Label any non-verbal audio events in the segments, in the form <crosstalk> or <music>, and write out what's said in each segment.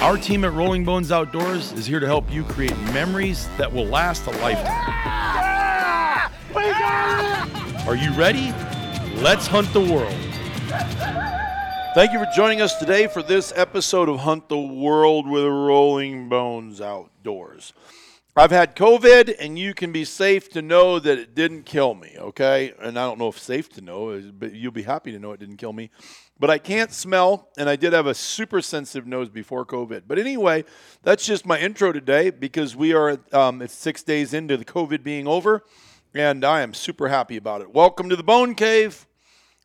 Our team at Rolling Bones Outdoors is here to help you create memories that will last a lifetime. Are you ready? Let's hunt the world. Thank you for joining us today for this episode of Hunt the World with Rolling Bones Outdoors. I've had COVID, and you can be safe to know that it didn't kill me, okay? And I don't know if safe to know, but you'll be happy to know it didn't kill me. But I can't smell, and I did have a super sensitive nose before COVID. But anyway, that's just my intro today because we are um, it's six days into the COVID being over, and I am super happy about it. Welcome to the Bone Cave.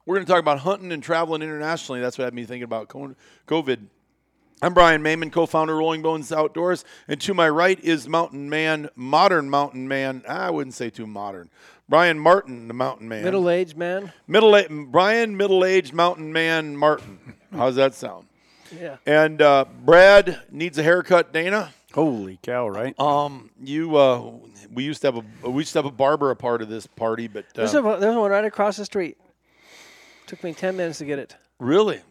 We're going to talk about hunting and traveling internationally. That's what had me thinking about COVID. I'm Brian Mayman, co-founder of Rolling Bones Outdoors, and to my right is Mountain Man, modern Mountain Man. I wouldn't say too modern. Brian Martin, the Mountain Man. Middle-aged man. Middle Brian, middle-aged Mountain Man Martin. How's that sound? Yeah. And uh, Brad needs a haircut. Dana. Holy cow! Right? Um, you. Uh, we used to have a we used to have a barber a part of this party, but uh, there's, a, there's one right across the street. Took me ten minutes to get it. Really?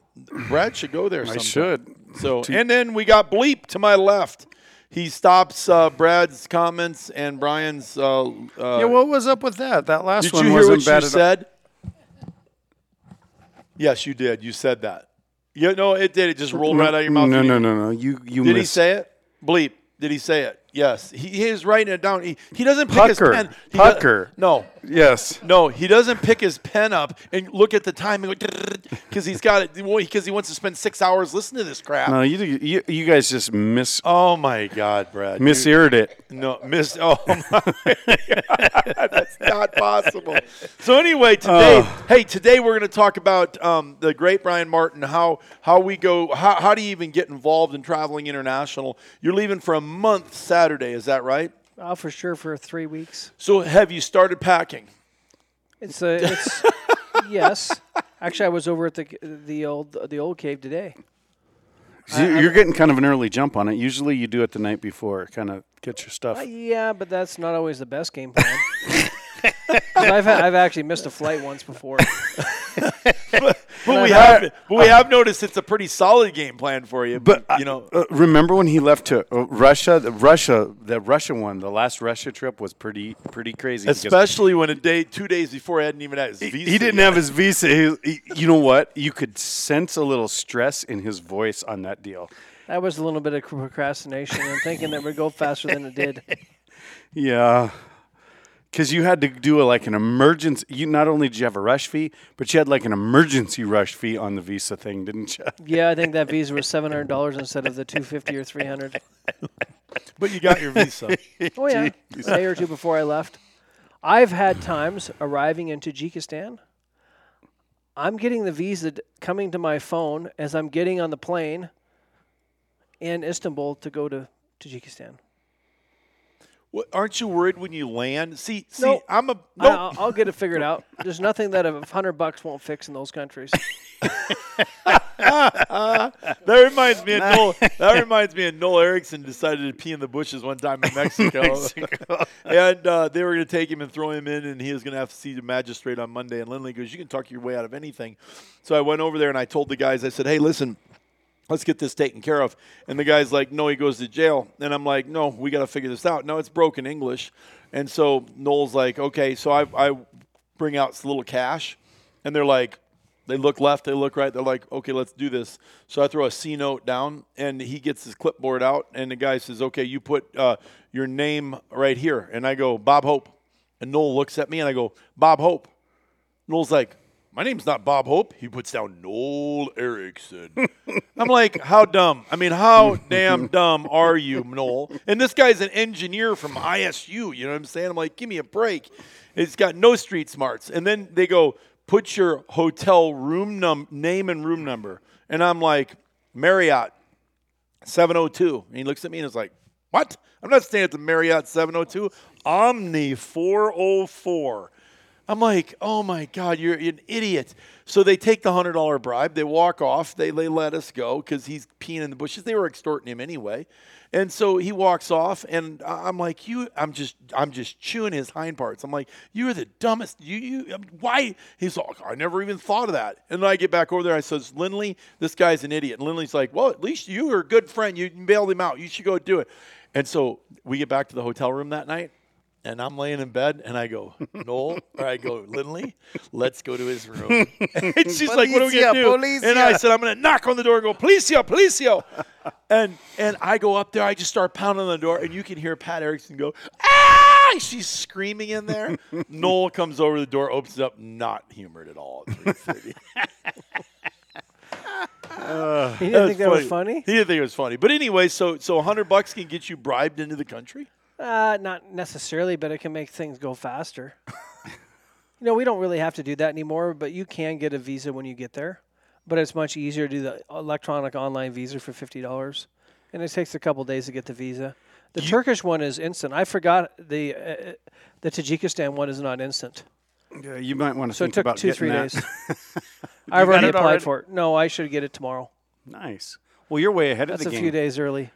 Brad should go there. I sometime. should. So, and then we got Bleep to my left. He stops uh, Brad's comments and Brian's. Uh, uh, yeah, what was up with that? That last did one you hear wasn't what you said? Yes, you did. You said that. Yeah, no, it did. It just rolled right out of your mouth. No, no, no, no. You, you. Did he say it? Bleep. Did he say it? Yes. He, he is writing it down. He, he doesn't pick his pen. He Pucker. no, Yes. no, he doesn't pick his pen up and look at the time and go because he's got it because he wants to spend six hours listening to this crap. No, you, you, you guys just miss Oh my God, Brad! Misheard it. No, miss. Oh my God, that's not possible. So anyway, today, Oh. hey, today we're going to talk about um, the great Brian Martin. How how we go. How how do you even get involved in traveling international? You're leaving for a month Saturday. Is that right? Oh, for sure, for three weeks. So have you started packing? It's a. It's <laughs> yes. Actually, I was over at the the old the old cave today. So you- You're getting kind of an early jump on it. Usually you do it the night before, kind of get your stuff. Uh, yeah, but that's not always the best game plan. <laughs> I've ha- I've actually missed a flight once before. <laughs> But we have but we have noticed it's a pretty solid game plan for you. But you know, uh, remember when he left to uh, Russia? The Russia, the Russian one, the last Russia trip was pretty pretty crazy. especially when a day, two days before, he hadn't even had his he, visa. he didn't yet. have his visa. He, he- you know what? You could sense a little stress in his voice on that deal. That was a little bit of procrastination and thinking that would go faster than it did. <laughs> Yeah. Because you had to do a, like an emergency. You not only did you have a rush fee, but you had like an emergency rush fee on the visa thing, didn't you? <laughs> Yeah, I think that visa was seven hundred dollars instead of the two fifty or three hundred. <laughs> But you got your visa. <laughs> Oh yeah, a day or two before I left. I've had times arriving in Tajikistan. I'm getting the visa coming to my phone as I'm getting on the plane in Istanbul to go to Tajikistan. What, aren't you worried when you land? See, see, No. I'm a no. I'll, I'll get it figured out. There's nothing that a hundred bucks won't fix in those countries. <laughs> <laughs> that reminds me of Noel. That reminds me of Noel Erickson decided to pee in the bushes one time in <laughs> Mexico, and uh, they were going to take him and throw him in, and he was going to have to see the magistrate on Monday. And Lindley goes, "You can talk your way out of anything." So I went over there and I told the guys, I said, "Hey, listen." Let's get this taken care of. And the guy's like, no, he goes to jail. And I'm like, no, we got to figure this out. No, it's broken English. And so Noel's like, okay. So I, I bring out some little cash. And they're like, they look left, they look right. They're like, okay, let's do this. So I throw a C note down, and he gets his clipboard out, and the guy says, okay, you put uh, your name right here. And I go, Bob Hope. And Noel looks at me, and I go, Bob Hope. Noel's like, my name's not Bob Hope. He puts down Noel Erickson. <laughs> I'm like, how dumb? I mean, how damn <laughs> dumb are you, Noel? And this guy's an engineer from ISU. You know what I'm saying? I'm like, give me a break. It's got no street smarts. And then they go, put your hotel room num name and room number. And I'm like, Marriott. 702. And he looks at me and is like, What? I'm not staying at the Marriott 702. Omni 404. I'm like, oh my God, you're an idiot. So they take the $100 bribe. They walk off. They, they let us go because he's peeing in the bushes. They were extorting him anyway. And so he walks off, and I'm like, you. I'm just, I'm just chewing his hind parts. I'm like, you are the dumbest. You, you. um, Why? He's like, I never even thought of that. And then I get back over there. I says, Lindley, this guy's an idiot. And Lindley's like, well, at least you are a good friend. You bailed him out. You should go do it. And so we get back to the hotel room that night. And I'm laying in bed, and I go, <laughs> Noel, or I go, Lindley, let's go to his room. <laughs> And she's like, "What are we gonna do?" Policia, And I said, "I'm gonna knock on the door and go, Policio, Policio." and and I go up there, I just start pounding on the door, and you can hear Pat Erickson go, "Ah!" She's screaming in there. <laughs> Noel comes over the door, opens it up, not humored at all. At 3:30. You didn't think that was funny? He didn't think it was funny. But anyway, so so 100 bucks can get you bribed into the country. Uh, not necessarily, but it can make things go faster. <laughs> you know, we don't really have to do that anymore, but you can get a visa when you get there. But it's much easier to do the electronic online visa for fifty dollars, and it takes a couple days to get the visa. The Turkish one is instant. I forgot the uh, the Tajikistan one is not instant, Yeah, you might want to so it took two three that. days. <laughs> I've already applied already? for it. No, I should get it tomorrow. Nice. Well, you're way ahead of things. That's a few days early.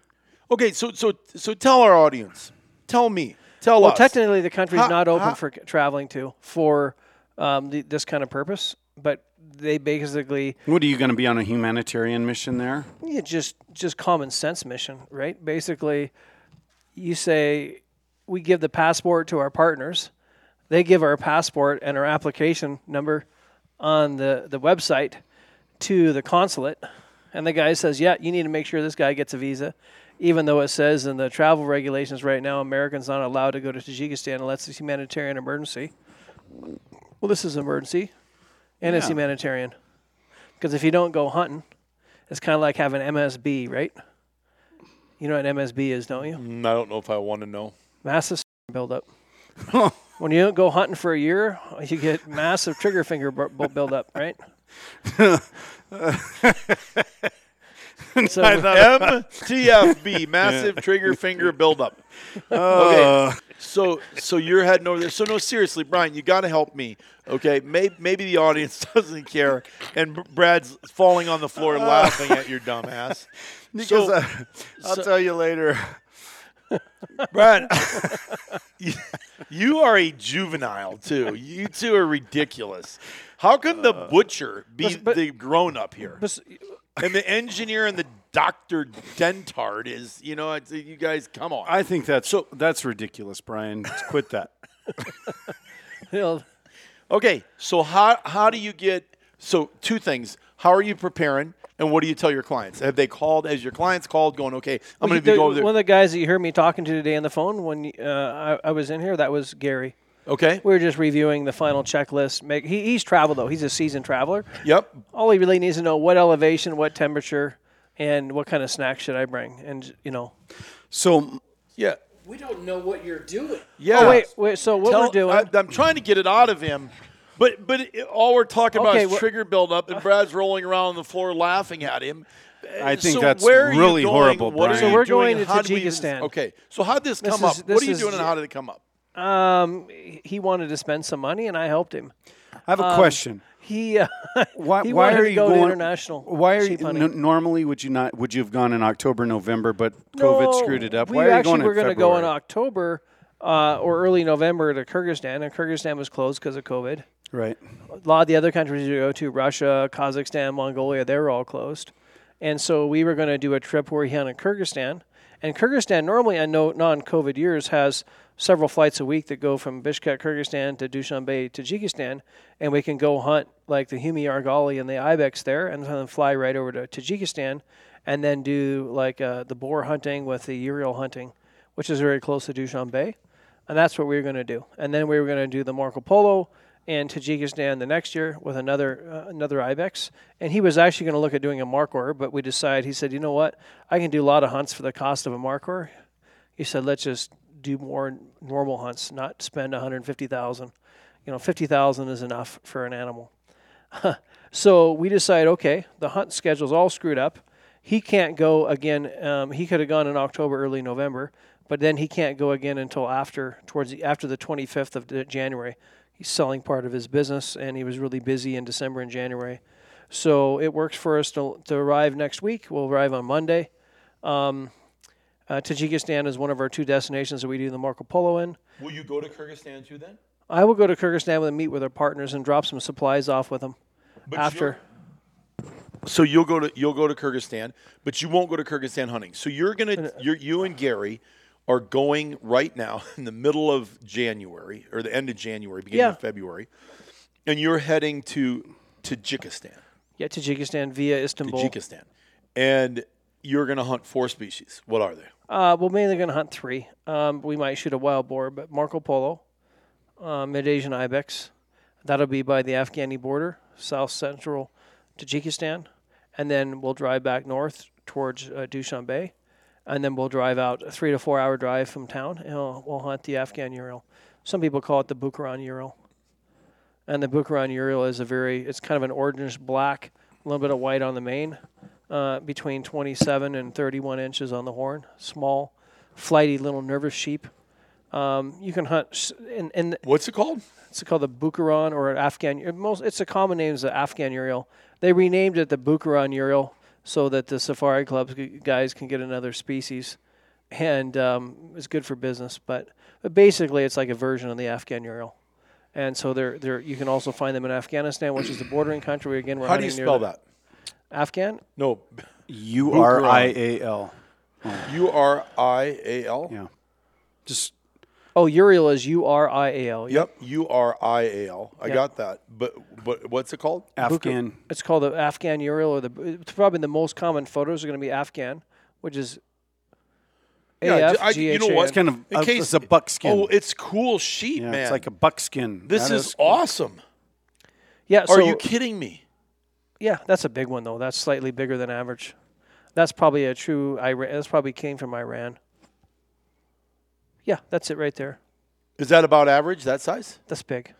Okay, so so so tell our audience, tell me, tell Well, us. technically, the country's How- not open how- for traveling to for um, the, this kind of purpose, but they basically What are you going to be on a humanitarian mission there? yeah, just just common sense mission, right? Basically, you say we give the passport to our partners, they give our passport and our application number on the the website to the consulate, and the guy says, "Yeah, you need to make sure this guy gets a visa." Even though it says in the travel regulations right now, Americans not allowed to go to Tajikistan unless it's humanitarian emergency. Well, this is an emergency, and it's humanitarian. Because if you don't go hunting, it's kind of like having MSB, right? You know what MSB is, don't you? Mm, I don't know if I want to know. Massive <laughs> buildup. <laughs> when you don't go hunting for a year, <laughs> you get massive trigger finger bu- bu- buildup, right? <laughs> so, MTFB, <laughs> massive trigger finger buildup. <laughs> Okay, Uh, so so you're heading over there. So no, seriously, Brian, you got to help me. Okay, maybe maybe the audience doesn't care, and Brad's falling on the floor laughing at your dumb ass. because So- uh, I'll so- tell you later. Brad, you, you are a juvenile too. You two are ridiculous. How can the butcher be But- but- the grown up here? But- and the engineer and the doctor dentard is, you know, it's, you guys, come on. I think that's so that's ridiculous, Brian. Quit that. okay, so how how do you get? So two things. How are you preparing, and what do you tell your clients? Have they called? As your clients called, going, okay, I'm going to the- go over there? One of the guys that you heard me talking to today on the phone when uh, I, I was in here, that was Gary. Okay. We were just reviewing the final checklist. Make, he, he's traveled though; he's a seasoned traveler. Yep. All he really needs to know what elevation, what temperature, and what kind of snack should I bring. And you know, So Yeah. We don't know what you're doing. Yeah. oh wait, wait. So what Tell- we're doing? I, am trying to get it out of him, but but it, all we're talking about is trigger buildup, and Brad's rolling around on the floor laughing at him. I think so that's where really horrible, What are Brian. you So we're doing? going to How we Tajikistan. Okay, so how did this come This up? is- what are you doing, and how did it come up? Um, he wanted to spend some money, and I helped him. I have a question. He uh, <laughs> Why, he why are you go going to international? Why are you n- normally would you not would you have gone in October, November, but COVID No, screwed it up? We Why are you actually going were in going to go in October uh, or early November to Kyrgyzstan, and Kyrgyzstan was closed because of COVID. Right. A lot of the other countries you go to, Russia, Kazakhstan, Mongolia, they were all closed. And so we were going to do a trip where he hunted Kyrgyzstan. And Kyrgyzstan normally, in no non-COVID years, has several flights a week that go from Bishkek, Kyrgyzstan to Dushanbe, Tajikistan, and we can go hunt like the Humi Argali and the ibex there, and then fly right over to Tajikistan, and then do like uh, the boar hunting with the Urial hunting, which is very close to Dushanbe, and that's what we were going to do. And then we were going to do the Marco Polo in Tajikistan the next year with another uh, another ibex. And he was actually going to look at doing a markhor, but we decided. He said, "You know what? I can do a lot of hunts for the cost of a markhor." He said, "Let's just do more normal hunts, not spend 150,000. You know, 50,000 is enough for an animal." <laughs> so we decided, okay, the hunt schedule's all screwed up. He can't go again. Um, he could have gone in October, early November, but then he can't go again until after towards the, after the 25th of January. He's selling part of his business, and he was really busy in December and January. So it works for us to, to arrive next week. We'll arrive on Monday. Um, uh, Tajikistan is one of our two destinations that we do the Marco Polo in. Will you go to Kyrgyzstan too then? I will go to Kyrgyzstan and meet with our partners and drop some supplies off with them But after. So you'll go to you'll go to Kyrgyzstan, but you won't go to Kyrgyzstan hunting. So you're gonna you're, you and Gary are going right now <laughs> in the middle of January or the end of January, beginning Yeah. of February, and you're heading to Tajikistan, Yeah, Tajikistan via Istanbul. Tajikistan, and you're gonna hunt four species. What are they? Uh, we're mainly going to hunt three. Um, we might shoot a wild boar, but Marco Polo, uh, Mid Asian ibex. That'll be by the Afghani border, south central Tajikistan, and then we'll drive back north towards uh, Dushanbe, and then we'll drive out a three to four hour drive from town, and we'll, we'll hunt the Afghan Urial. Some people call it the Bukharan Urial, and the Bukharan Urial is a very it's kind of an orange black, a little bit of white on the mane, uh, between 27 and 31 inches on the horn. Small, flighty little nervous sheep. Um, you can hunt, s- and, and What's it called? it's called the Bukharan or Afghan. Most it's a common name is the Afghan Urial. They renamed it the Bukharan Urial so that the safari clubs guys can get another species, and um, it's good for business. But, but basically, it's like a version of the Afghan Urial. And so they're, they're, you can also find them in Afghanistan, which is the bordering country. Again, we're How do you hunting near spell the- that? Afghan. No, <laughs> U R I A L. U R I A L. Yeah. Just Oh, Urial is U R I A L. Yep, U R I A L. I Yep. got that. But but what's it called? Afghan. It's called the Afghan Urial, or the it's probably the most common photos are going to be Afghan, which is Yeah, AF I- you know what? It's kind of In uh, case- it's a buckskin. Oh, it's cool sheep, yeah, man. it's like a buckskin. this That is awesome. Yeah. Are you kidding me? yeah, that's a big one though. That's slightly bigger than average. That's probably a true Iran. That's probably came from Iran. Yeah, that's it right there. Is that about average? That size? That's big.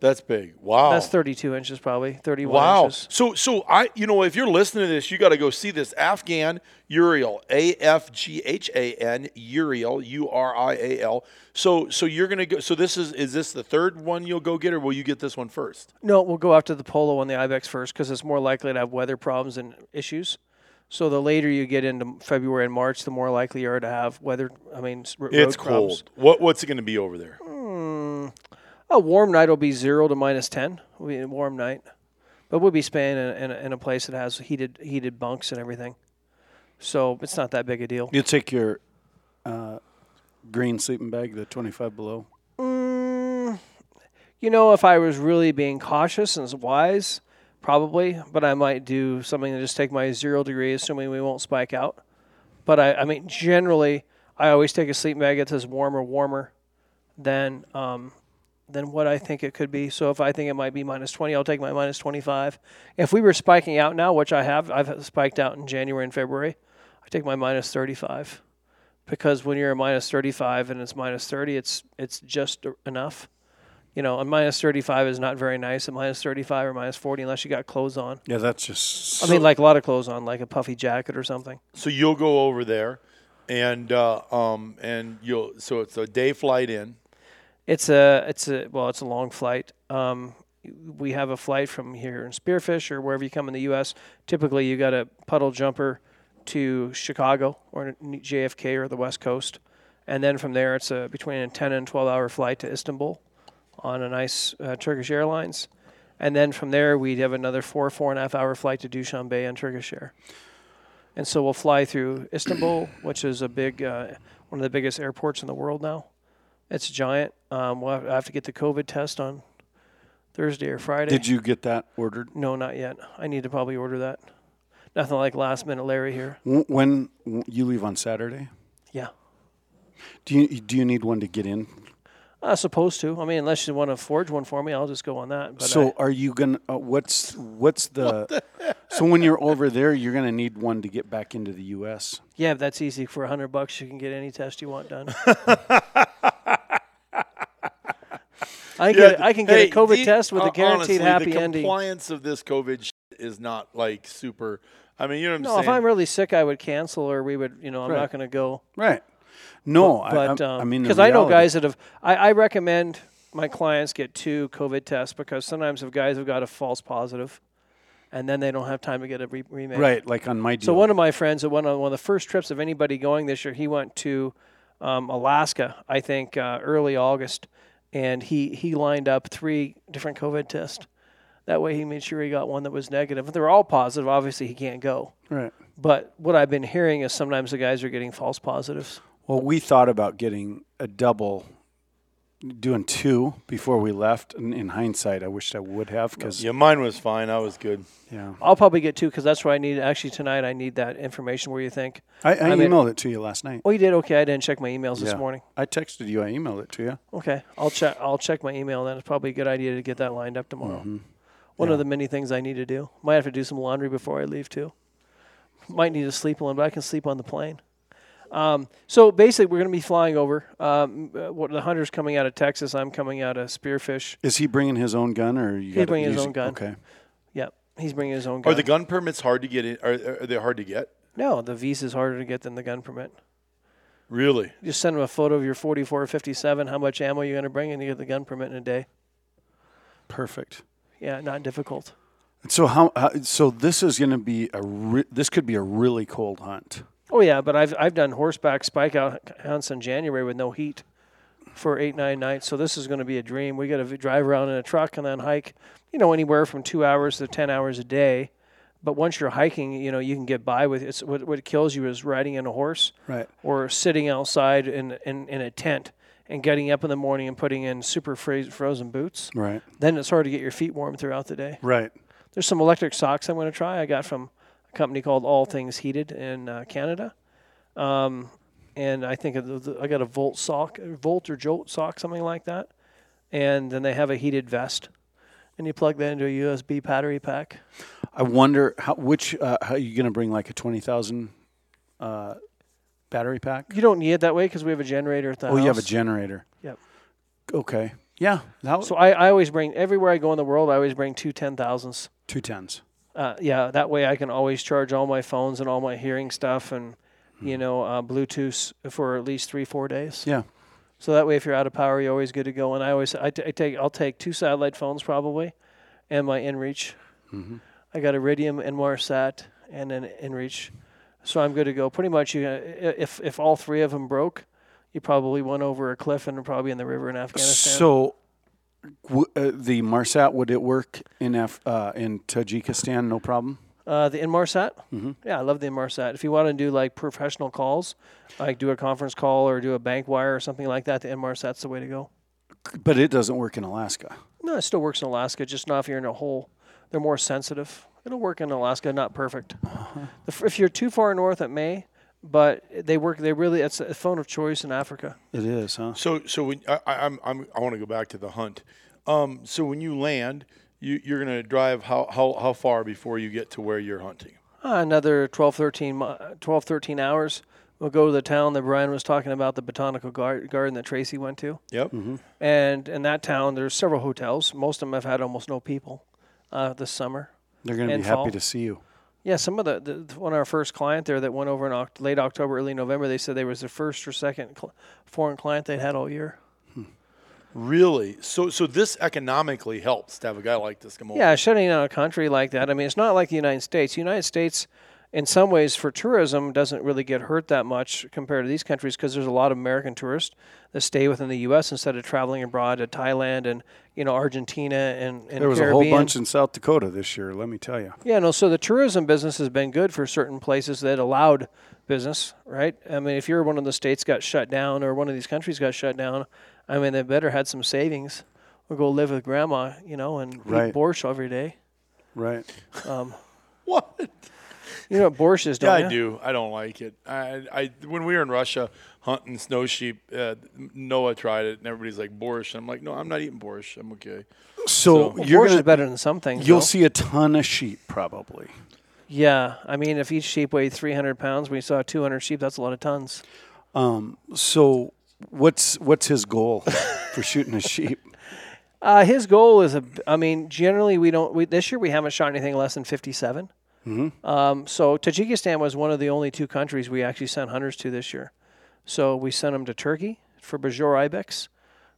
That's big. Wow. That's 32 inches, probably 31 Wow. inches. So so I you know if you're listening to this, you got to go see this Afghan Urial, A F G H A N Urial, U R I A L. So so you're gonna go. So this is is this the third one you'll go get, or will you get this one first? No, we'll go after the polo and the ibex first because it's more likely to have weather problems and issues. So the later you get into February and March, the more likely you are to have weather. I mean, s- r- road It's problems. cold. What what's it gonna be over there? A warm night will be zero to minus ten. Will be a warm night, but we'll be staying in, in, a, in a place that has heated heated bunks and everything. So it's not that big a deal. You take your uh, green sleeping bag, the 25 below. Mm, you know, if I was really being cautious and wise, probably, but I might do something to just take my zero degree, assuming we won't spike out. But I, I mean, generally, I always take a sleep bag that's warm or warmer than um, than what I think it could be. So if I think it might be minus 20, I'll take my minus 25. If we were spiking out now, which I have, I've spiked out in January and February, I take my minus 35 because when you're a minus 35 and it's minus 30, it's it's just enough. You know, a minus 35 is not very nice. A minus 35 or minus 40 unless you got clothes on. Yeah, that's just. I mean, like a lot of clothes on, like a puffy jacket or something. So you'll go over there, and uh, um and you'll so it's a day flight in. It's a it's a well, it's a long flight. Um, we have a flight from here in Spearfish or wherever you come in the U.S. Typically, you got a puddle jumper to Chicago or JFK or the West Coast, and then from there it's a between a 10 and 12 hour flight to Istanbul on a nice uh, Turkish Airlines, and then from there we'd have another four four and a half hour flight to Dushanbe on Turkish Air. And so we'll fly through Istanbul, which is a big, uh, one of the biggest airports in the world now. It's giant. Um, we'll have, I have to get the COVID test on Thursday or Friday. Did you get that ordered? No, not yet. I need to probably order that. Nothing like last minute Larry here. When you leave on Saturday, Yeah. do you do you need one to get in? I'm supposed to. I mean, unless you want to forge one for me, I'll just go on that. But so I, are you gonna? Uh, what's what's the? <laughs> so when you're over there, you're gonna need one to get back into the U.S. yeah, that's easy. For a hundred bucks, you can get any test you want done. <laughs> I can get, I can get Hey, a COVID the- test with uh, a guaranteed honestly, happy the ending. The compliance of this COVID is not like super. I mean, you know what I'm No, saying? if I'm really sick, I would cancel, or we would, you know, I'm Right. not going to go. Right. No, But I, I, I mean, because I know guys that have, I, I recommend my clients get two COVID tests because sometimes if guys have got a false positive, and then they don't have time to get a re- remake. Right, like on my deal. So one of my friends that went on one of the first trips of anybody going this year, he went to um, Alaska, I think, uh, early August, and he he lined up three different COVID tests. That way, he made sure he got one that was negative. If they're all positive, obviously he can't go. right. But what I've been hearing is sometimes the guys are getting false positives. Well, we thought about getting a double, doing two before we left. And in hindsight, I wished I would have because yeah, mine was fine. I was good. yeah, I'll probably get two because that's what I need. Actually, tonight I need that information. Where you think? I, I, I mean- emailed it to you last night. Oh, you did okay. I didn't check my emails this Yeah. morning. I texted you. I emailed it to you. Okay, I'll check. I'll check my email. Then it's probably a good idea to get that lined up tomorrow. Mm-hmm. One Yeah. of the many things I need to do. Might have to do some laundry before I leave too. Might need to sleep one, but I can sleep on the plane. Um, so basically, we're going to be flying over. Um, uh, what the hunter's coming out of Texas. I'm coming out of Spearfish. Is he bringing his own gun or you? He's gotta bringing his own gun. Okay. Yep, he's bringing his own gun. Are the gun permits hard to get in? Are, are they hard to get? no, the visa is harder to get than the gun permit. Really? Just send them a photo of your 44 or 57, how much ammo you're going to bring, and you get the gun permit in a day. Perfect. Yeah, not difficult. So how, how? So this is going to be a. Re- this could be a really cold hunt. Oh yeah, but I've I've done horseback spike out hunts in January with no heat for eight nine nights. So this is going to be a dream. We got to drive around in a truck and then hike, you know, anywhere from two hours to ten hours a day. But once you're hiking, you know, you can get by with it's what what kills you is riding in a horse Right. or sitting outside in in, in a tent and getting up in the morning and putting in super froze, frozen boots. Right. Then it's hard to get your feet warm throughout the day. Right. There's some electric socks I'm going to try. I got from a company called All Things Heated in uh, Canada, um, and I think I got a Volt sock, Volt or Jolt sock, something like that. And then they have a heated vest, and you plug that into a USB battery pack. I wonder how which uh, how you going to bring like a twenty thousand uh, battery pack? You don't need it that way because we have a generator at the Oh, house. you have a generator. Yep. Okay. Yeah. That So I, I always bring everywhere I go in the world. I always bring two ten thousands. two tens. Uh, yeah, that way I can always charge all my phones and all my hearing stuff and you know uh, Bluetooth for at least three four days. Yeah. So that way, if you're out of power, you're always good to go. And I always, I, t- I take, I'll take two satellite phones probably, and my InReach. Mm-hmm. I got Iridium, Inmarsat, and Marsat and an InReach, so I'm good to go. Pretty much, you, uh, if if all three of them broke, you probably went over a cliff and are probably in the river in Afghanistan. So, w- uh, the Marsat would it work in Af- uh, in Tajikistan? No problem. Uh, the Inmarsat? Mm-hmm. Yeah, I love the Inmarsat. If you want to do like professional calls, like do a conference call or do a bank wire or something like that, the Inmarsat's the way to go. But it doesn't work in Alaska. No, it still works in Alaska, just not if you're in a hole. They're more sensitive. It'll work in Alaska, not perfect. Uh-huh. If you're too far north, it may, but they work. They really, it's a phone of choice in Africa. It is, huh? So, so when I, I, I'm, I'm, I want to go back to the hunt. Um, so when you land, you, you're going to drive how, how, how far before you get to where you're hunting? Uh, another 12, 13, 12, 13 hours. We'll go to the town that Brian was talking about, the botanical gar- garden that Tracy went to. Yep. Mm-hmm. And in that town, there's several hotels. Most of them have had almost no people uh, this summer. They're going to be happy fall. to see you. Yeah, some of the, the one of our first client there that went over in Oct- late October, early November. They said they was the first or second cl- foreign client they'd had all year. Hmm. Really? So, so this economically helps to have a guy like this come over. Yeah, shutting down a country like that. I mean, it's not like the United States. The United States, in some ways, for tourism, doesn't really get hurt that much compared to these countries because there's a lot of American tourists that stay within the U.S. instead of traveling abroad to Thailand and you know Argentina and, and There was Caribbean. a whole bunch in South Dakota this year. Let me tell you. Yeah, no. So the tourism business has been good for certain places that allowed business, right? I mean, if you're one of the states got shut down or one of these countries got shut down, I mean, they better had some savings or go live with grandma, you know, and Right. eat borscht every day. Right. Um, <laughs> What? You know what borscht is, don't I you? do. I don't like it. I, I when we were in Russia hunting snow sheep, uh, Noah tried it, and everybody's like borscht. I'm like, no, I'm not eating borscht. I'm okay. So, Well, you're borscht gonna, is better than some things. you'll though. see a ton of sheep probably. Yeah, I mean, if each sheep weighed 300 pounds, we saw 200 sheep. That's a lot of tons. Um, so what's what's his goal <laughs> for shooting a sheep? Uh, his goal is a. I mean, generally we don't. We, this year we haven't shot anything less than 57. Um, so Tajikistan was one of the only two countries we actually sent hunters to this year. So we sent them to Turkey for Bezoar ibex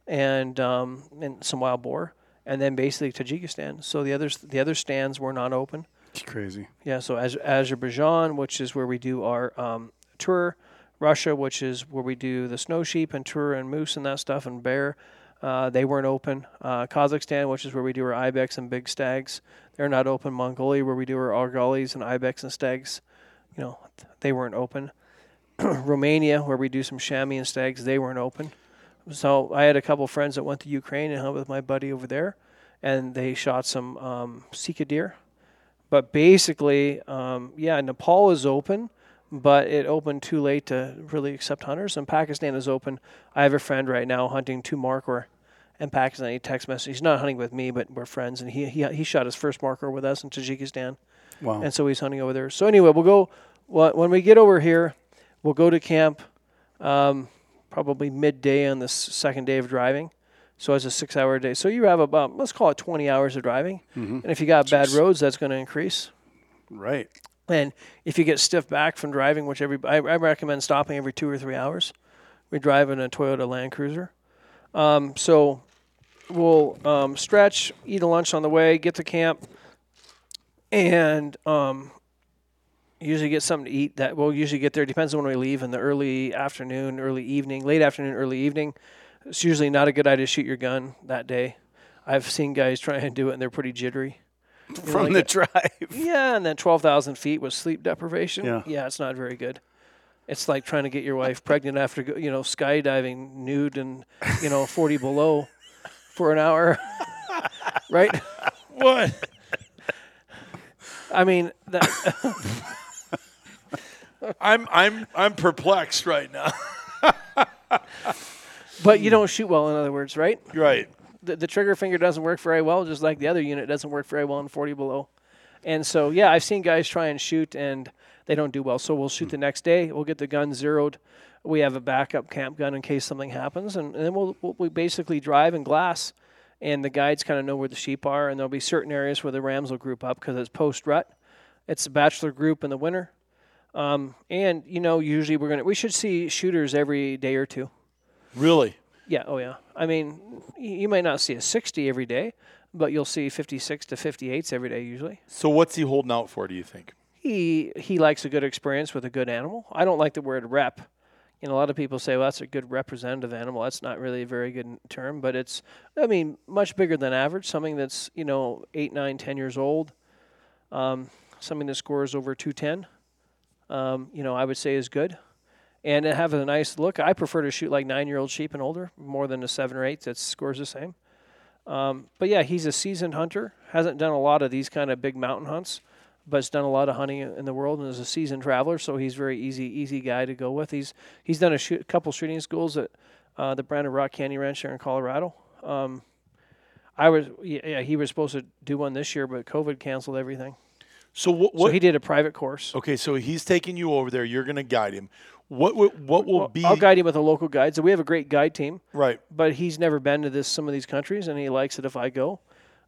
and um, and some wild boar, and then basically Tajikistan. So the others the other stands were not open. It's crazy. Yeah, so Az- Azerbaijan, which is where we do our um, tour, Russia, which is where we do the snow sheep and tour and moose and that stuff and bear, uh, they weren't open. Uh, Kazakhstan, which is where we do our ibex and big stags, they're not open. Mongolia, where we do our argalis and ibex and stags, you know, they weren't open. <clears throat> Romania, where we do some chamois and stags, they weren't open. So I had a couple friends that went to Ukraine and hung with my buddy over there, and they shot some um, sika deer. But basically, um, yeah, Nepal is open, but it opened too late to really accept hunters. And Pakistan is open. I have a friend right now hunting two markhor in Pakistan. He text message. He's not hunting with me, but we're friends. And he he, he shot his first markhor with us in Tajikistan, Wow. and so he's hunting over there. So anyway, we'll go well, when we get over here. We'll go to camp, um, probably midday on the second day of driving. So it's a six-hour day. So you have about let's call it 20 hours of driving. And if you got bad roads, that's going to increase. right. And if you get stiff back from driving, which every I, I recommend stopping every two or three hours. We drive in a Toyota Land Cruiser. Um, so we'll um, stretch, eat a lunch on the way, get to camp, and um, usually get something to eat. That we'll usually get there. Depends on when we leave in the early afternoon, early evening, late afternoon, early evening. It's usually not a good idea to shoot your gun that day. I've seen guys try and do it, and they're pretty jittery. From like the a- drive. <laughs> yeah, and then twelve thousand feet with sleep deprivation. Yeah. yeah, it's not very good. It's like trying to get your wife pregnant after you know skydiving nude and you know forty below for an hour, <laughs> right? What? I mean, that, <laughs> I'm I'm I'm perplexed right now. but you don't shoot well. In other words, right? right. The, the trigger finger doesn't work very well, just like the other unit doesn't work very well in forty below. And so, yeah, I've seen guys try and shoot and they don't do well. So we'll shoot the next day. We'll get the gun zeroed. We have a backup camp gun in case something happens, and, and then we'll, we'll we basically drive and glass, and the guides kind of know where the sheep are, and there'll be certain areas where the rams will group up because it's post rut. It's a bachelor group in the winter, um, and you know usually we're gonna we should see shooters every day or two. Really? Yeah, oh yeah. I mean, you might not see a 60 every day, but you'll see 56 to 58s every day usually. So what's he holding out for? Do you think? He he likes a good experience with a good animal. I don't like the word rep. You know, a lot of people say, "Well, that's a good representative animal." That's not really a very good term, but it's, I mean, much bigger than average. Something that's you know eight, nine, ten years old. Um, something that scores over 210. Um, you know, I would say is good, and have a nice look. I prefer to shoot like nine-year-old sheep and older more than a seven or eight that scores the same. Um, but yeah, he's a seasoned hunter. Hasn't done a lot of these kind of big mountain hunts but has done a lot of hunting in the world and is a seasoned traveler, so he's very easy easy guy to go with. He's he's done a shoot, couple shooting schools at uh, the Brandon Rock Canyon Ranch here in Colorado. Um, I was yeah, he was supposed to do one this year, but COVID canceled everything. So what? So what he did a private course. okay, so he's taking you over there. You're going to guide him. What what, what will Well, be I'll guide him with a local guide. So we have a great guide team, right? but he's never been to this some of these countries, and he likes it if I go.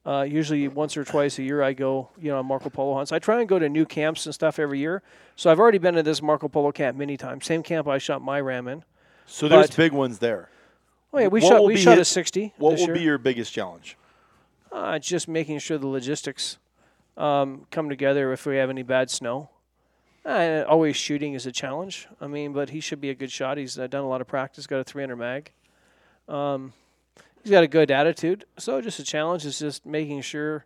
Uh, usually once or twice a year I go, you know, on Marco Polo hunts. I try and go to new camps and stuff every year. So I've already been to this Marco Polo camp many times. Same camp I shot my ram in. So there's big ones there. Oh yeah, we What shot we shot a sixty. What will year. be your biggest challenge? Uh, just making sure the logistics um, come together if we have any bad snow. Uh, always shooting is a challenge. I mean, but he should be a good shot. He's uh, done a lot of practice. Got a 300 mag. Um, he's got a good attitude. So just a challenge is just making sure,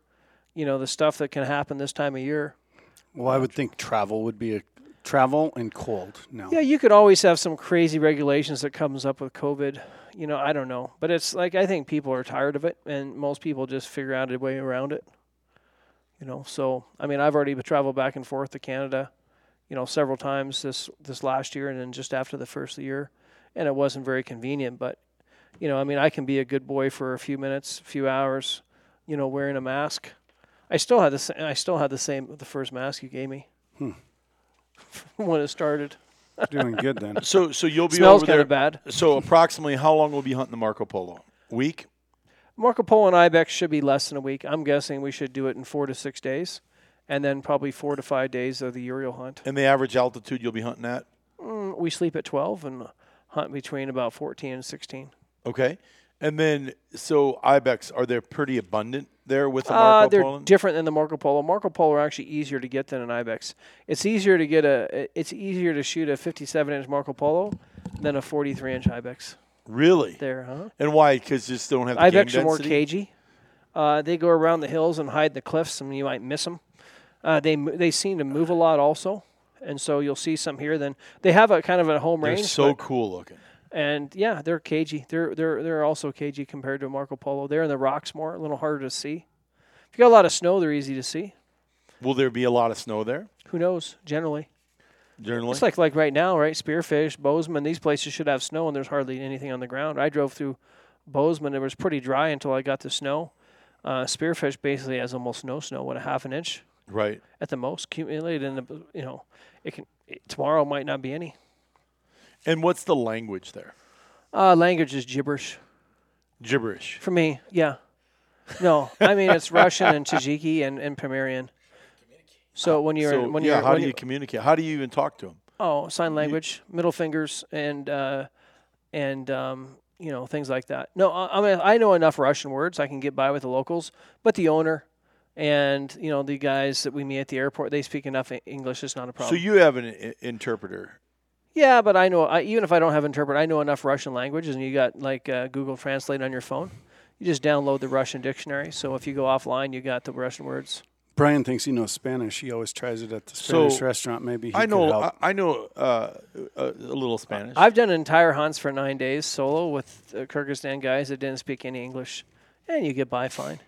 you know, the stuff that can happen this time of year. Well, I would think travel would be a travel and cold. No. Yeah, you could always have some crazy regulations that comes up with COVID. You know, I don't know, but it's like I think people are tired of it, and most people just figure out a way around it. You know, so I mean, I've already traveled back and forth to Canada, you know, several times this this last year, and then just after the first year, and it wasn't very convenient. But you know, I mean, I can be a good boy for a few minutes, a few hours, you know, wearing a mask. I still had the sa- I still had the same the first mask you gave me hmm. <laughs> when it started. Doing good then. <laughs> So so you'll be Smells over kind there. of bad. So approximately how long will be hunting the Marco Polo? Week? Marco Polo and Ibex should be less than a week. I'm guessing we should do it in four to six days, and then probably four to five days of the Urial hunt. And the average altitude you'll be hunting at? Mm, We sleep at 12 and hunt between about 14 and 16. Okay. And then, so ibex, are they pretty abundant there with the Uh, Marco they're Polo? different than the Marco Polo. Marco Polo are actually easier to get than an ibex. It's easier to get a. It's easier to shoot a 57 inch Marco Polo than a 43 inch ibex. really? There, huh? And why? Because just don't have the Ibex are more cagey. Uh, they go around the hills and hide in the cliffs, and you might miss them. Uh, they they seem to move a lot also, and so you'll see some here. Then they have a kind of a home range. They're range. so but- cool looking. and yeah, they're cagey. They're they're they're also cagey compared to Marco Polo. They're in the rocks more, a little harder to see. If you got a lot of snow, they're easy to see. Will there be a lot of snow there? Who knows? Generally, Generally? it's like like right now, right? Spearfish, Bozeman, these places should have snow, and there's hardly anything on the ground. I drove through Bozeman; it was pretty dry until I got the snow. Uh, Spearfish basically has almost no snow, what a half an inch right. at the most accumulated. In the you know, it can it, tomorrow might not be any. And what's the language there? Uh, language is gibberish Gibberish. for me. Yeah, no, I mean it's Russian and Tajiki and and Pomerian. So when you're so, when yeah, you're how do you communicate? How do you even talk to them? Oh, sign language, middle fingers, and uh, and um, you know things like that. No, I, I mean I know enough Russian words. I can get by with the locals, but the owner and you know the guys that we meet at the airport, they speak enough English. It's not a problem So you have an I- interpreter. yeah, but I know I, even if I don't have an interpreter—I know enough Russian languages, and you got like uh, Google Translate on your phone. You just download the Russian dictionary. So if you go offline, you got the Russian words. Brian thinks he knows Spanish. He always tries it at the So, Spanish restaurant. Maybe he I could know. help. I, I know uh, a, a little Spanish. I've done entire hunts for nine days solo with uh, Kyrgyzstan guys that didn't speak any English, and you get by fine.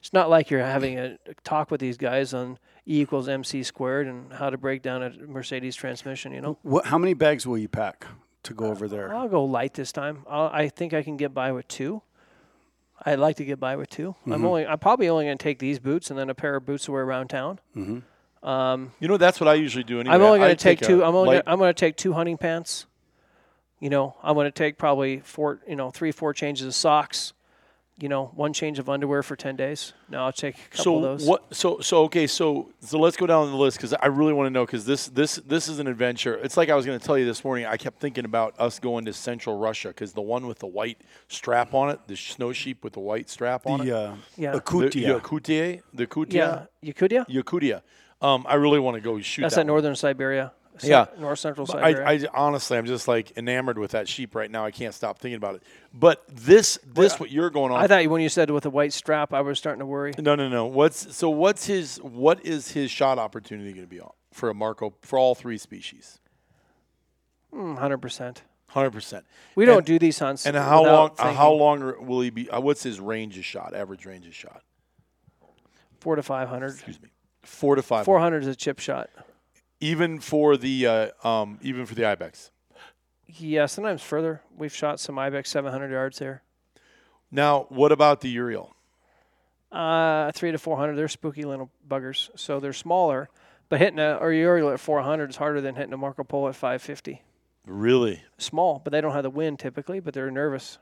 It's not like you're having a a talk with these guys on E equals MC squared and how to break down a Mercedes transmission. You know, What, how many bags will you pack to go over there? I'll go light this time. I'll, I think I can get by with two. I'd like to get by with 2 i I'm only. I'm probably only going to take these boots and then a pair of boots to wear around town. Um, you know, that's what I usually do anyway. I'm only going to take, a two. I'm only. Gonna, I'm going to take two hunting pants. You know, I'm going to take probably four. You know, three, four changes of socks. You know, one change of underwear for ten days. No, I'll take a couple so of those. what? So so okay. So so let's go down the list because I really want to know because this this this is an adventure. It's like I was going to tell you this morning. I kept thinking about us going to Central Russia because the one with the white strap on it, the snow sheep with the white strap on it, the uh, Yeah. the Yakutia, the Kutia, yeah, Yakutia. Yakutia. Um, I really want to go shoot That's that that one. northern Siberia. Yeah. north central Siberia. I, I honestly, I'm just like enamored with that sheep right now. I can't stop thinking about it. But this, this, what you're going on. I thought when you said with a white strap, I was starting to worry. no, no, no. What's so? What's his? What is his shot opportunity going to be on for a Marco for all three species? Hundred percent. Hundred percent. We don't And- do these hunts. And how long? thinking. how long will he be? Uh, what's his range of shot? Average range of shot? Four to five hundred. Excuse me. Four to five. Four hundred is a chip shot. Even for the uh, um, even for the ibex. Yeah, sometimes further. We've shot some ibex seven hundred yards here. Now, what about the Urial? Uh, three to four hundred. They're spooky little buggers, so they're smaller. But hitting a or Urial at four hundred is harder than hitting a Marco Polo at five fifty. Really? Small, but they don't have the wind typically. But they're nervous.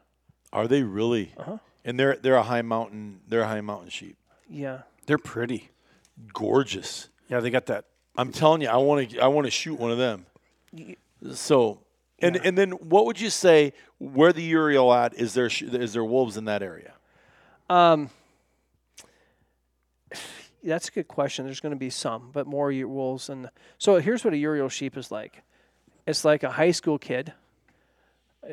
Are they really? Uh-huh. And they're they're a high mountain. They're a high mountain sheep. Yeah. They're pretty. Gorgeous. Yeah, they got that. I'm telling you, I want to I want to shoot one of them. So, and and then what would you say where the Urial at? Is there is there wolves in that area? Um, <sighs> that's a good question. There's going to be some, but more wolves. And so here's what a Urial sheep is like. It's like a high school kid uh,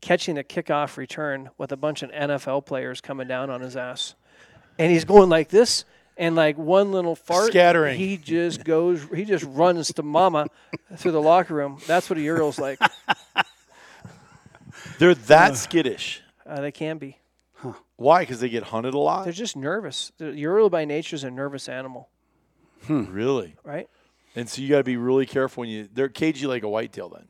catching a kickoff return with a bunch of NFL players coming down on his ass, and he's going like this. And like one little fart, Scattering. he just goes, he just runs to mama through the locker room. That's what a Urial's like. <laughs> They're that skittish. Uh, they can be. Why? Because they get hunted a lot. They're just nervous. The Urial by nature is a nervous animal, Really? right? And so you got to be really careful when you. They're cagey like a whitetail. Then.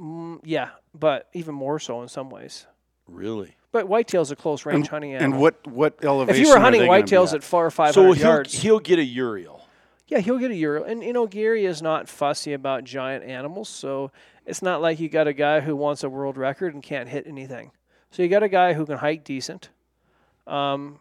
Mm, yeah, but even more so in some ways. Really. But whitetail's a close range And, hunting and what what elevation? if you were are hunting they gonna be whitetails at? at four or five So hundred he'll yards, he'll get a Urial. yeah, he'll get a Urial. And you know, Gary is not fussy about giant animals, so it's not like you got a guy who wants a world record and can't hit anything. So you got a guy who can hike decent, um,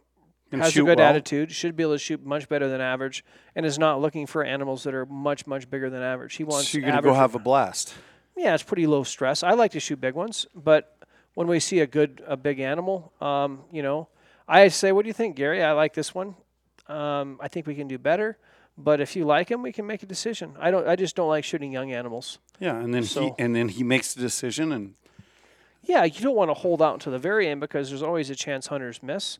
And has a shoot good well. attitude, should be able to shoot much better than average, and is not looking for animals that are much much bigger than average. He wants So you're gonna average go have a blast. yeah, it's pretty low stress. I like to shoot big ones, but when we see a good, a big animal, um, you know, I say, "What do you think, Gary? I like this one. Um, I think we can do better. But if you like him, we can make a decision. I don't. I just don't like shooting young animals. Yeah, and then he and then he makes the decision, and Yeah, you don't want to hold out until the very end because there's always a chance hunters miss.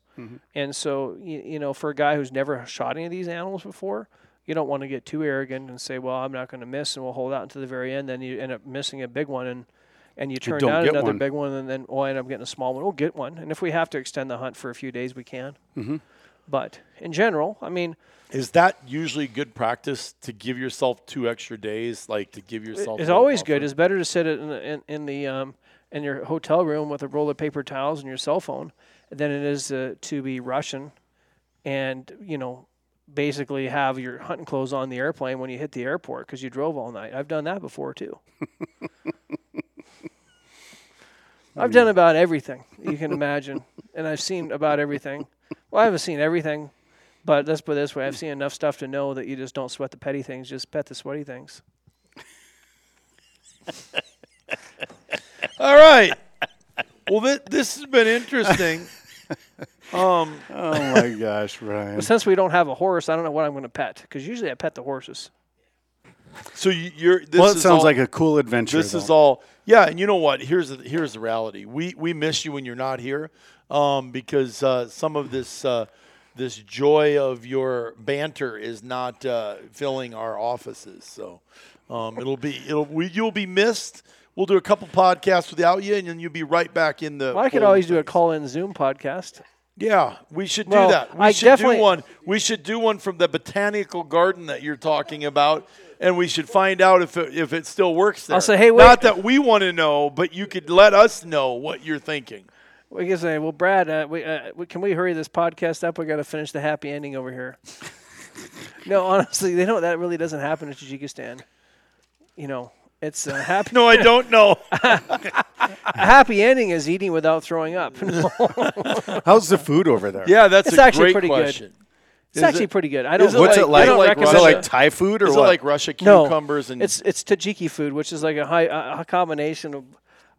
And so, you, you know, for a guy who's never shot any of these animals before, you don't want to get too arrogant and say, "Well, I'm not going to miss, and we'll hold out until the very end." Then you end up missing a big one, and and you turn don't down another one. big one, and then we'll end up getting a small one. We'll get one, and if we have to extend the hunt for a few days, we can. Mm-hmm. But in general, I mean, Is that usually good practice to give yourself two extra days, like to give yourself? it's a little always good. It's better to sit in the, in, in the um, in your hotel room with a roll of paper towels and your cell phone than it is uh, to be rushing and you know basically have your hunting clothes on the airplane when you hit the airport because you drove all night. I've done that before too. <laughs> I've done about everything you can imagine, and I've seen about everything. Well, I haven't seen everything, but let's put it this way: I've seen enough stuff to know that you just don't sweat the petty things, just pet the sweaty things. All right. Well, th- this has been interesting. <laughs> Um, oh my gosh, Ryan. But since we don't have a horse, I don't know what I'm going to pet because usually I pet the horses. so you, you're. This well, it is sounds all- like a cool adventure. This is all. Yeah, and you know what? Here's the, here's the reality. We we miss you when you're not here, um, because uh, some of this uh, this joy of your banter is not uh, filling our offices. So um, it'll be it'll we, you'll be missed. We'll do a couple podcasts without you, and then you'll be right back in the. Well, I could always of do a call-in Zoom podcast. Yeah, we should Well, do that. We I should definitely- do one. We should do one from the botanical garden that you're talking about, and we should find out if it, if it still works there. I'll say, hey, wait. Not that we want to know, but you could let us know what you're thinking. We can say, well, Brad, uh, we, uh, we, can we hurry this podcast up? We got to finish the happy ending over here. <laughs> no, honestly, they don't. That really doesn't happen in Tajikistan. You know, it's a <laughs> happy. No, I don't know. <laughs> a happy ending is eating without throwing up. How's the food over there? yeah, that's It's a actually great pretty good. It's Is actually it- pretty good. I don't. is it What's like- it like? I don't like Is it Russia? like Thai food or Is what? it like Russia no, cucumbers and it's it's Tajiki food, which is like a high a, a combination of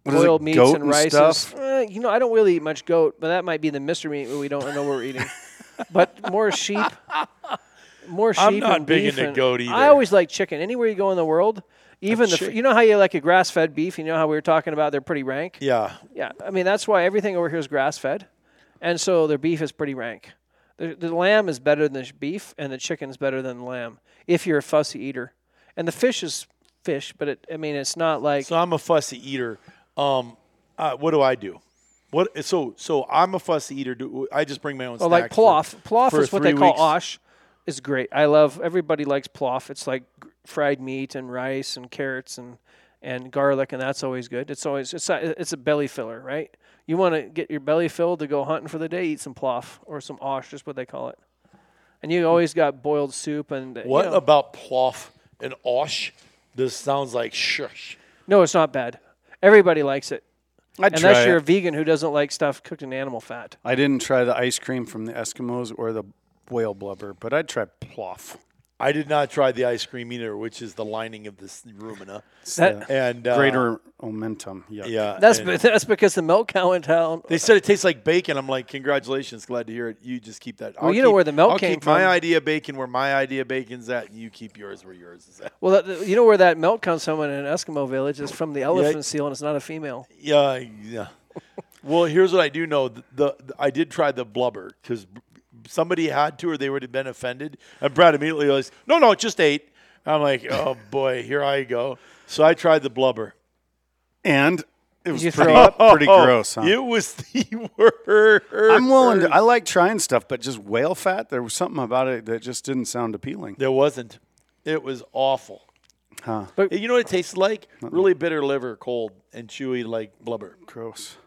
What it, boiled meats and and rices. Uh, you know, I don't really eat much goat, but that might be the mystery meat we don't know we're eating. but more sheep, more sheep. I'm not and big beef into goat I always like chicken. Anywhere you go in the world, even the you know how you like a grass-fed beef. You know how we were talking about they're pretty rank. yeah. Yeah, I mean that's why everything over here is grass-fed, and so their beef is pretty rank. The, the lamb is better than the beef, and the chicken is better than the lamb if you're a fussy eater. And the fish is fish, but it, I mean it's not like So I'm a fussy eater. Um, uh, what do I do? What so so I'm a fussy eater. Do I just bring my own? Oh, like plof. Plof for is what they three call weeks? osh. Is great. I love. Everybody likes plof. It's like fried meat and rice and carrots and and garlic, and that's always good. It's always it's a, it's a belly filler, right? You want to get your belly filled to go hunting for the day. Eat some plof or some osh, just what they call it. And you always got boiled soup and you What know- about plof and osh? This sounds like shush. no, it's not bad. Everybody likes it, I'd unless try you're a vegan who doesn't like stuff cooked in animal fat. I didn't try the ice cream from the Eskimos or the whale blubber, but I'd try plof. I did not try the ice cream either, which is the lining of this rumina. It's That- And uh, greater momentum. Yuck. Yeah, That's and <laughs> that's because the milk cow in town. They said it tastes like bacon. I'm like, congratulations, glad to hear it. You just keep that. Well, you know where the milk I'll came keep my idea bacon where my idea bacon's at, and you keep yours where yours is at. Well, that, you know where that milk comes from in an Eskimo village is from the elephant seal, and it's not a female. Yeah, yeah. well, here's what I do know: the, the, the- I did try the blubber because somebody had to, or they would have been offended. And Brad immediately was, "No, no, just eight. I'm like, <laughs> "Oh boy, here I go." So I tried the blubber. And it was you pretty, throw pretty oh, gross, huh? It was <laughs> the worst. I'm willing to. I like trying stuff, but just whale fat. There was something about it that just didn't sound appealing. There wasn't. It was awful. Huh? Hey, You know what it tastes like? Uh-uh. Really bitter liver, cold and chewy, like blubber. Gross.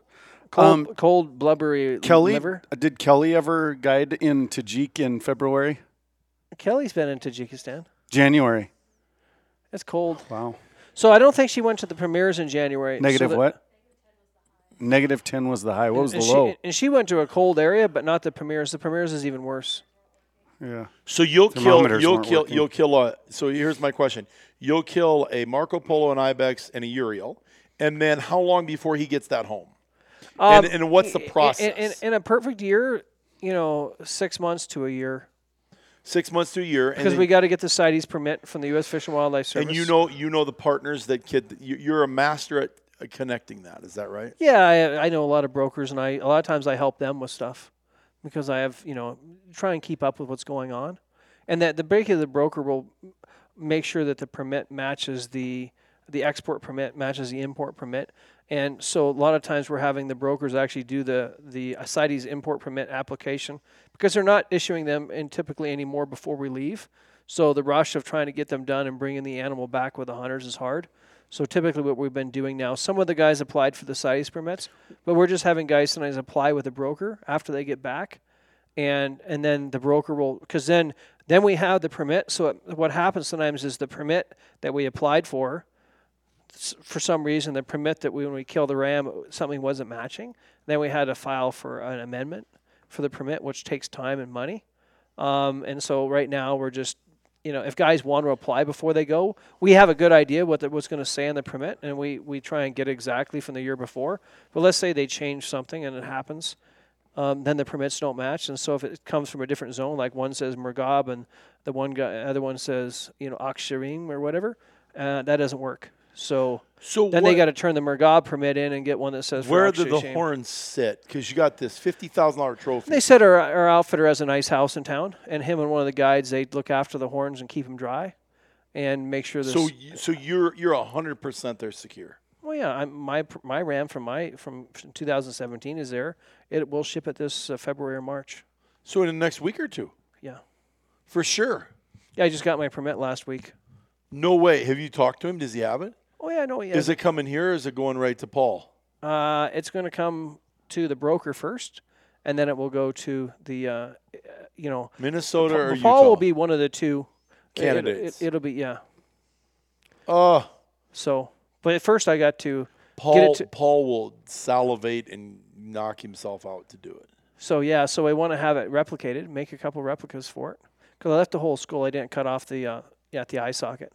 Cold, Um, cold blubbery Kelly, liver. did Kelly ever guide in Tajik in February, Kelly's been in Tajikistan. January? It's cold. Wow. So I don't think she went to the Pamirs in January. Negative that- what? negative 10 was the high. What was the and low? And she went to a cold area, but not the Pamirs. The Pamirs is even worse. yeah. So you'll kill. You'll kill. working. You'll kill a. So here's my question: You'll kill a Marco Polo, an ibex, and a Urial, and then how long before he gets that home? And, Um, and what's the process? In, in, in a perfect year, you know, six months to a year, Six months to a year, because then- we got to get the CITES permit from the U.S. Fish and Wildlife Service. and you know you know the partners that kid. you- You're a master at connecting that. Is that right? Yeah, I, I know a lot of brokers, and I a lot of times I help them with stuff because I have you know try and keep up with what's going on, and that the break of the broker will make sure that the permit matches the the export permit matches the import permit, and so a lot of times we're having the brokers actually do the the CITES import permit application because they're not issuing them in typically anymore before we leave. So the rush of trying to get them done and bringing the animal back with the hunters is hard. So typically, what we've been doing now, some of the guys applied for the CITES permits, but we're just having guys sometimes apply with a broker after they get back, and and then the broker will because then then we have the permit. So it, what happens sometimes is the permit that we applied for, for some reason, the permit that we when we kill the ram something wasn't matching. Then we had to file for an amendment for the permit, which takes time and money. Um, and so right now we're just, you know, if guys want to apply before they go, we have a good idea what the, what's going to say in the permit, and we we try and get exactly from the year before. But let's say they change something and it happens, um, then the permits don't match. And so if it comes from a different zone, like one says Murgab and the one guy, other one says you know Aksharim or whatever, uh, that doesn't work. So So then what, they got to turn the Murgab permit in and get one that says where do the horns sit? Because you got this fifty thousand dollar trophy. They said our, our outfitter has a nice house in town, and him and one of the guides they look after the horns and keep them dry, and make sure. This, so y- so you're you're hundred percent they're secure. well, yeah, I'm, my my ram from my from 2017 is there. It will ship it this uh, February or March. So in the next week or two, Yeah, for sure. yeah. I just got my permit last week. No way. Have you talked to him? Does he have it? Oh yeah, no, yeah. Is it coming here or is it going right to Paul? Uh, it's going to come to the broker first, and then it will go to the, uh, uh, you know, Minnesota or Paul Utah? will be one of the two It- it- Candidates. It, will be yeah. Oh, So, but at first I got to Paul. to- Paul will salivate and knock himself out to do it. So yeah, so I want to have it replicated, make a couple replicas for it. Because I left the whole skull, I didn't cut off the uh, yeah the eye socket.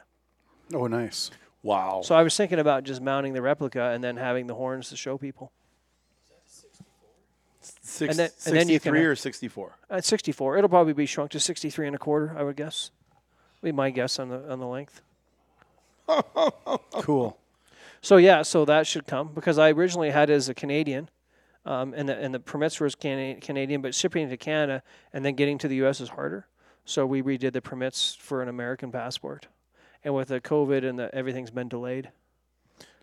Oh, nice. Wow. So I was thinking about just mounting the replica and then having the horns to show people. Six, and then- and then you can 63 or 64? At 64, it'll probably be shrunk to 63 and a quarter, I would guess. Be my guess on the on the length. <laughs> Cool. So yeah, so that should come because I originally had it as a Canadian, um, and the and the permits were as Cana- Canadian, but shipping it to Canada and then getting to the U.S. is harder. So we redid the permits for an American passport, and with the COVID and the everything's been delayed.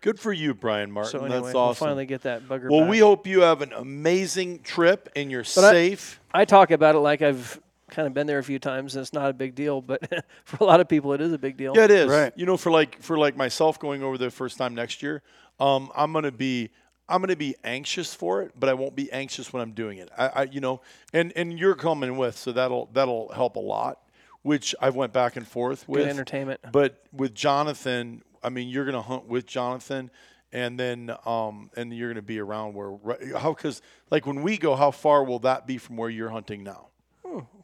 Good for you, Brian Martin. So anyway, That's we'll finally get that bugger. well, back. we hope you have an amazing trip and you're But I- safe. I talk about it like I've kind of been there a few times, and it's not a big deal. But <laughs> for a lot of people, it is a big deal. Yeah, it is. Right. You know, for like for like myself going over the first time next year, um, I'm gonna be I'm gonna be anxious for it, but I won't be anxious when I'm doing it. I, I you know, and and you're coming with, so that'll that'll help a lot. Which I've went back and forth Good with. entertainment. But with Jonathan, I mean, you're gonna hunt with Jonathan, and then um, and you're gonna be around where how because like when we go, how far will that be from where you're hunting now?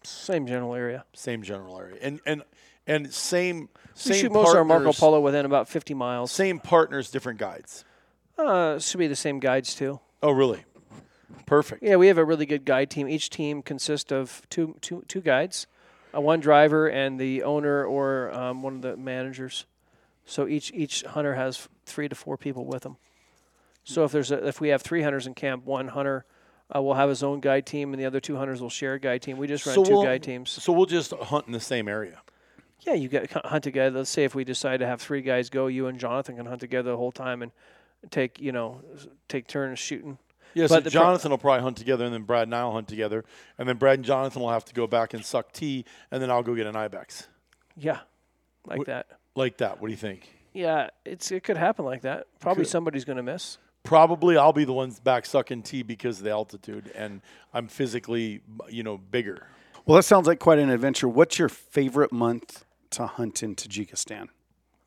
Same general area. Same general area, and and and same We same shoot most of our Marco Polo within about 50 miles. Same partners, different guides. Uh, should be the same guides too. Oh, really? Perfect. Yeah, we have a really good guide team. Each team consists of two, two, two guides, uh, one driver, and the owner or um, one of the managers. So each each hunter has three to four people with them. So if there's a, if we have three hunters in camp, one hunter uh, will have his own guide team, and the other two hunters will share a guide team. We just run 2 we'll, guide teams. So we'll just hunt in the same area. Yeah, you get hunt together. Let's say if we decide to have three guys go, you and Jonathan can hunt together the whole time and take you know take turns shooting. Yeah, But so the pro- Jonathan will probably hunt together, and then Brad and I'll hunt together, and then Brad and Jonathan will have to go back and suck tea, and then I'll go get an ibex. Yeah, like Wh- that. Like that. What do you think? Yeah, it's it could happen like that. Probably somebody's going to miss. Probably I'll be the ones back sucking tea because of the altitude, and I'm physically, you know, bigger. Well, that sounds like quite an adventure. What's your favorite month to hunt in Tajikistan?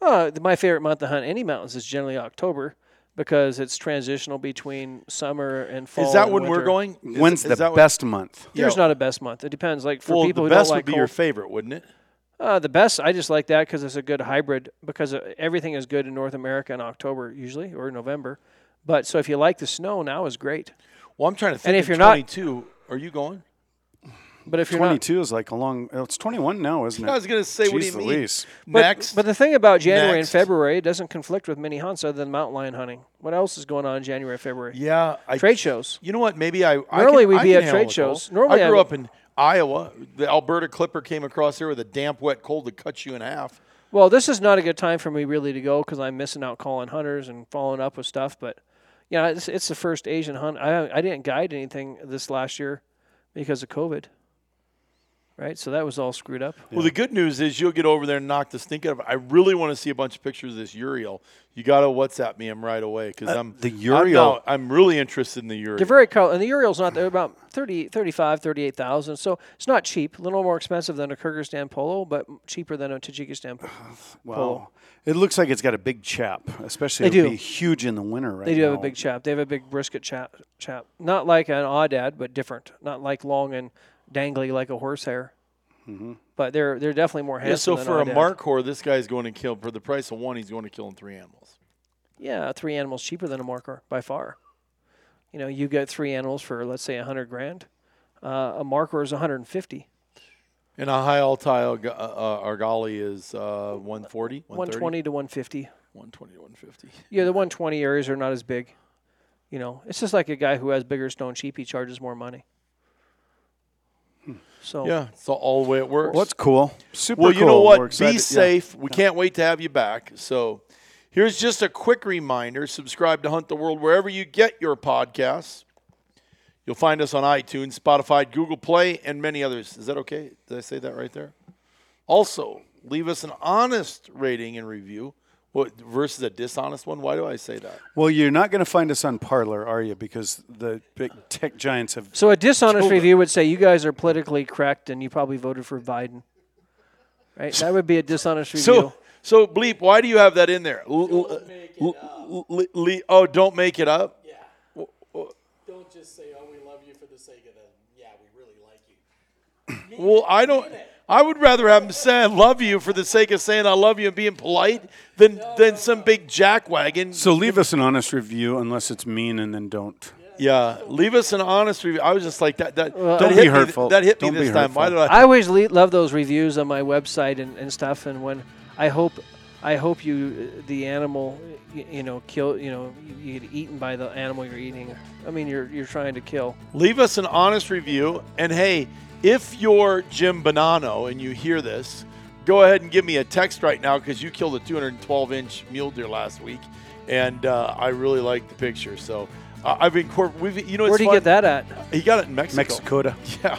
Uh, my favorite month to hunt any mountains is generally October because it's transitional between summer and fall. Is that and when we're going? Is- When's is the that what- best month? There's Yeah. not a best month. It depends. Like for well, people the who best don't would like be cold, your favorite, wouldn't it? Uh, the best, I just like that because it's a good hybrid. Because uh, everything is good in North America in October usually or November. But so if you like the snow, now is great. Well, I'm trying to think. And if of you're not- 22, are you going? But if you're not, 22 is like a long. It's 21 now, isn't it? I was going to say, what do Jeez you mean? Louise. but, Next, but the thing about January Next. and February, it doesn't conflict with many hunts other than mountain lion hunting. What else is going on in January, February? yeah, I, Trade shows. You know what? Maybe I. I Normally we'd be at trade shows. Normally I I grew would- up in Iowa. The Alberta Clipper came across here with a damp, wet cold that cuts you in half. Well, this is not a good time for me really to go because I'm missing out calling hunters and following up with stuff. But yeah, it's, it's the first Asian hunt. I I didn't guide anything this last year because of COVID. Right, so that was all screwed up. Well, the good news is you'll get over there and knock the stink out of it. I really want to see a bunch of pictures of this Urial. You got to WhatsApp me him right away because uh, I'm the I'm, Urial- now- I'm, really interested in the Urial. They're very color, and the Urial's not. They're about 30, 35, 38,000. So it's not cheap. A little more expensive than a Kyrgyzstan polo, but cheaper than a Tajikistan. <sighs> polo. Wow. It looks like it's got a big chap, especially They it'll do. be huge in the winter right They do have a big chap. They have a big brisket chap. Chap, not like an aoudad, but different. Not like long and dangly like a horsehair. But they're they're definitely more yeah, so for a mark whore, this guy's going to kill for the price of one. He's going to kill in three animals. yeah, three animals cheaper than a markhor by far. You know, you get three animals for let's say a hundred grand. Uh, a markhor is 150. And a high altile uh, uh, argali is uh, 140, 120 to 150. 120 to 150. Yeah, the 120 areas are not as big. You know, it's just like a guy who has bigger stone sheep. He charges more money. So Yeah, it's all the way it works. What's cool? Super well, cool. you know what? excited- Be yeah. safe. We can't wait to have you back. So, here's just a quick reminder subscribe to Hunt the World wherever you get your podcasts. You'll find us on iTunes, Spotify, Google Play, and many others. Is that okay? Did I say that right there? Also, leave us an honest rating and review. What versus a dishonest one? Why do I say that? Well, you're not going to find us on Parler, are you? Because the big tech giants have. So a dishonest Killed review would say you guys are politically correct and you probably voted for Biden. Right? That would be a dishonest review. So, so bleep. Why do you have that in there? L- l- l- l- l- oh, don't make it up. Yeah. Don't just say, "Oh, we love you for the sake of the." Yeah, we really like you. Well, I don't. I would rather have him say I love you for the sake of saying I love you and being polite than than some big jackwagon. So leave us an honest review, unless it's mean, and then don't. yeah, leave us an honest review. I was just like that. That Well, that Don't hit be me- hurtful. that hit Don't me this time. Why did I? I always le- love those reviews on my website and, and stuff. And when I hope, I hope you, the animal, you, you know, kill, you know, you, you get eaten by the animal you're eating. I mean, you're you're trying to kill. leave us an honest review. And hey, if you're Jim Bonanno and you hear this, go ahead and give me a text right now because you killed a 212 inch mule deer last week, and uh, I really like the picture. So uh, I've been we've you know Where'd it's he get that at? He got it in Mexico. Mexicoda. <laughs> Yeah,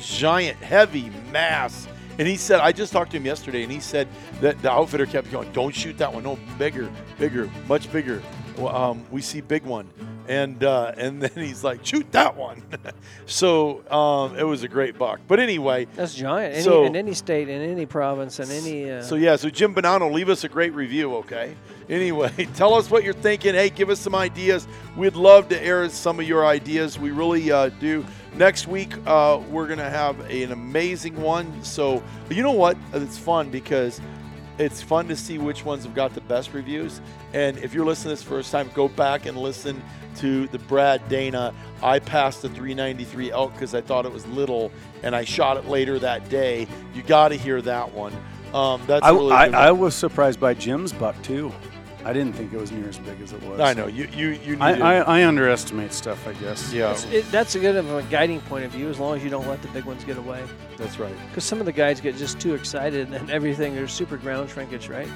giant, heavy mass. And he said, I just talked to him yesterday, and he said that the outfitter kept going, "Don't shoot that one. No, bigger, bigger, much bigger. Um, we see big one." And uh, and then he's like, "Shoot that one." <laughs> so um, it was a great buck. But anyway, That's giant. Any, So- in any state, in any province, in any. Uh, so yeah, so Jim Bonanno, leave us a great review, okay? <laughs> Anyway, <laughs> tell us what you're thinking. Hey, give us some ideas. We'd love to air some of your ideas. We really uh, do. Next week, uh, we're gonna have an amazing one. So you know what? It's fun because it's fun to see which ones have got the best reviews. And if you're listening this first time, go back and listen to the Brad Dana. I passed the 393 elk because I thought it was little, and I shot it later that day. You got to hear that one. Um, that's I, really I. I was surprised by Jim's buck too. I didn't think it was near as big as it was. I know you you you I, to- I, I underestimate stuff, I guess. yeah, it, that's a good of a guiding point of view as long as you don't let the big ones get away. that's right. Because some of the guys get just too excited and everything. There's super ground shrinkage, right?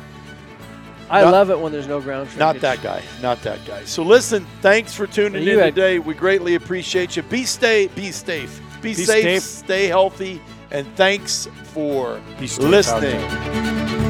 I Not- love it when there's no ground shrinkage. Not that guy. Not that guy. So listen, thanks for tuning You in had- today. We greatly appreciate you. Be stay be safe. Be, Be safe, safe. stay healthy, and thanks for Be listening. there.